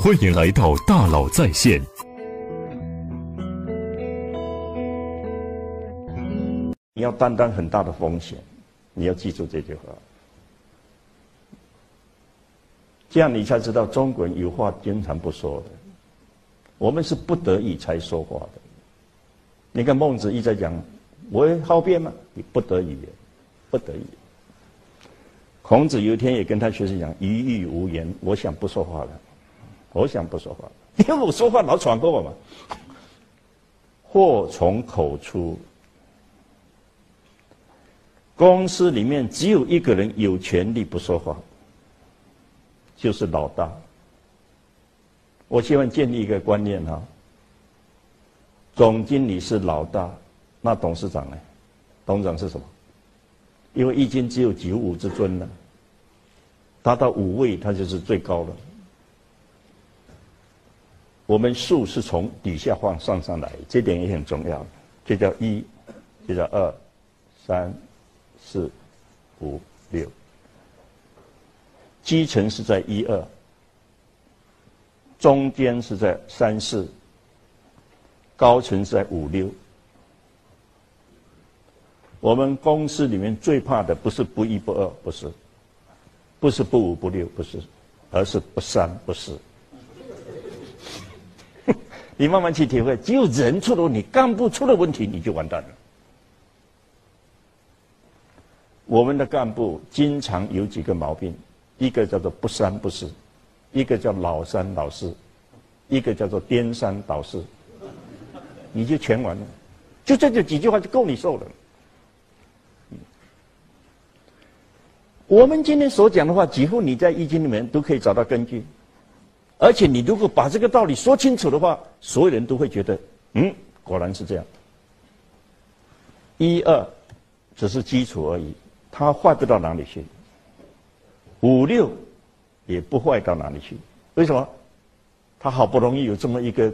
欢迎来到大佬在线。你要担当很大的风险，你要记住这句话，这样你才知道中国人有话经常不说的，我们是不得已才说话的。你看孟子一直在讲，我好辩吗？你不得已，不得已。孔子有一天也跟他学生讲：“一语无言，我想不说话了。”我想不说话，因为我说话老喘过我嘛。祸从口出。公司里面只有一个人有权利不说话，就是老大。我希望建立一个观念哈，总经理是老大，那董事长呢？董事长是什么？因为易经只有九五之尊呢，达到五位，他就是最高了。我们数是从底下往上上来，这点也很重要。这叫一，这叫二，三，四，五，六。基层是在一二，中间是在三四，高层是在五六。我们公司里面最怕的不是不一不二，不是，不是不五不六，不是，而是不三不四。你慢慢去体会，只有人出了问题，干部出了问题，你就完蛋了。我们的干部经常有几个毛病，一个叫做不三不四，一个叫老三老四，一个叫做颠三倒四，你就全完了。就这就几句话就够你受了。我们今天所讲的话，几乎你在易经里面都可以找到根据。而且你如果把这个道理说清楚的话，所有人都会觉得，嗯，果然是这样。一二只是基础而已，它坏不到哪里去。五六也不坏到哪里去。为什么？他好不容易有这么一个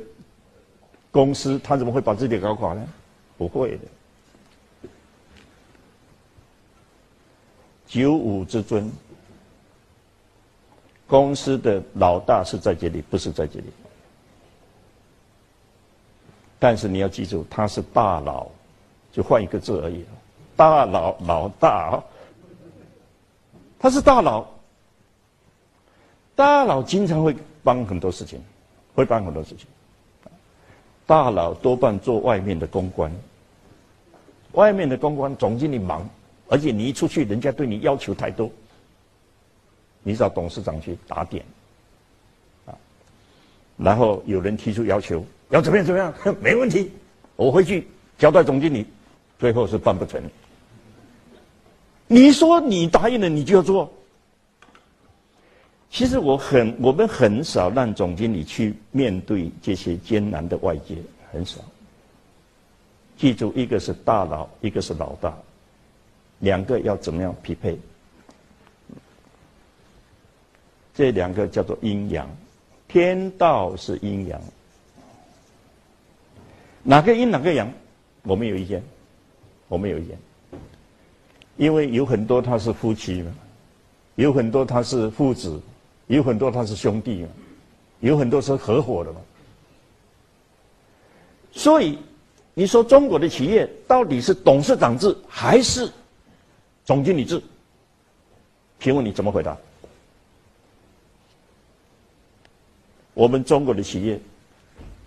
公司，他怎么会把自己搞垮呢？不会的。九五之尊。公司的老大是在这里，不是在这里。但是你要记住，他是大佬，就换一个字而已。大佬老大，他是大佬。大佬经常会帮很多事情，会帮很多事情。大佬多半做外面的公关，外面的公关总经理忙，而且你一出去，人家对你要求太多。你找董事长去打点，啊，然后有人提出要求，要怎么样怎么样，没问题，我回去交代总经理，最后是办不成。你说你答应了，你就要做。其实我很，我们很少让总经理去面对这些艰难的外界，很少。记住，一个是大佬，一个是老大，两个要怎么样匹配？这两个叫做阴阳，天道是阴阳，哪个阴哪个阳，我们有意见，我们有意见，因为有很多他是夫妻嘛，有很多他是父子，有很多他是兄弟嘛，有很多是合伙的嘛，所以你说中国的企业到底是董事长制还是总经理制？请问你怎么回答？我们中国的企业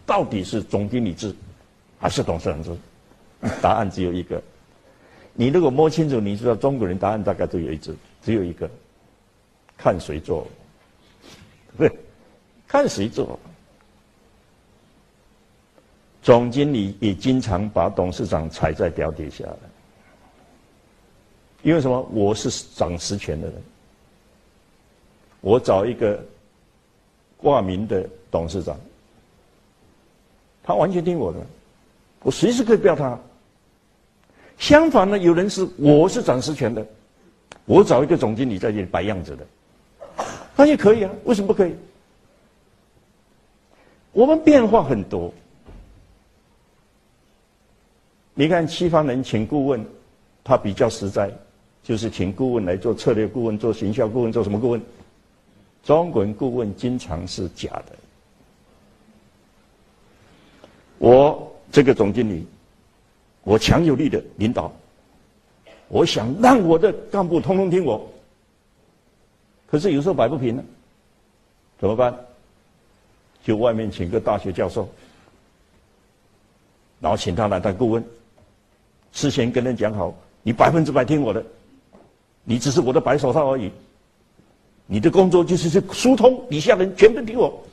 到底是总经理制还是董事长制？答案只有一个。你如果摸清楚，你知道中国人答案大概都有一只，只有一个，看谁做，对，看谁做。总经理也经常把董事长踩在脚底下的，因为什么？我是掌实权的人，我找一个。挂名的董事长，他完全听我的，我随时可以不要他。相反呢，有人是我是掌实权的，我找一个总经理在这里摆样子的，那也可以啊，为什么不可以？我们变化很多，你看西方人请顾问，他比较实在，就是请顾问来做策略顾问、做行销顾问、做什么顾问？中国人顾问经常是假的。我这个总经理，我强有力的领导，我想让我的干部通通听我。可是有时候摆不平呢，怎么办？就外面请个大学教授，然后请他来当顾问，事先跟人讲好，你百分之百听我的，你只是我的白手套而已。你的工作就是去疏通底下人全部听我。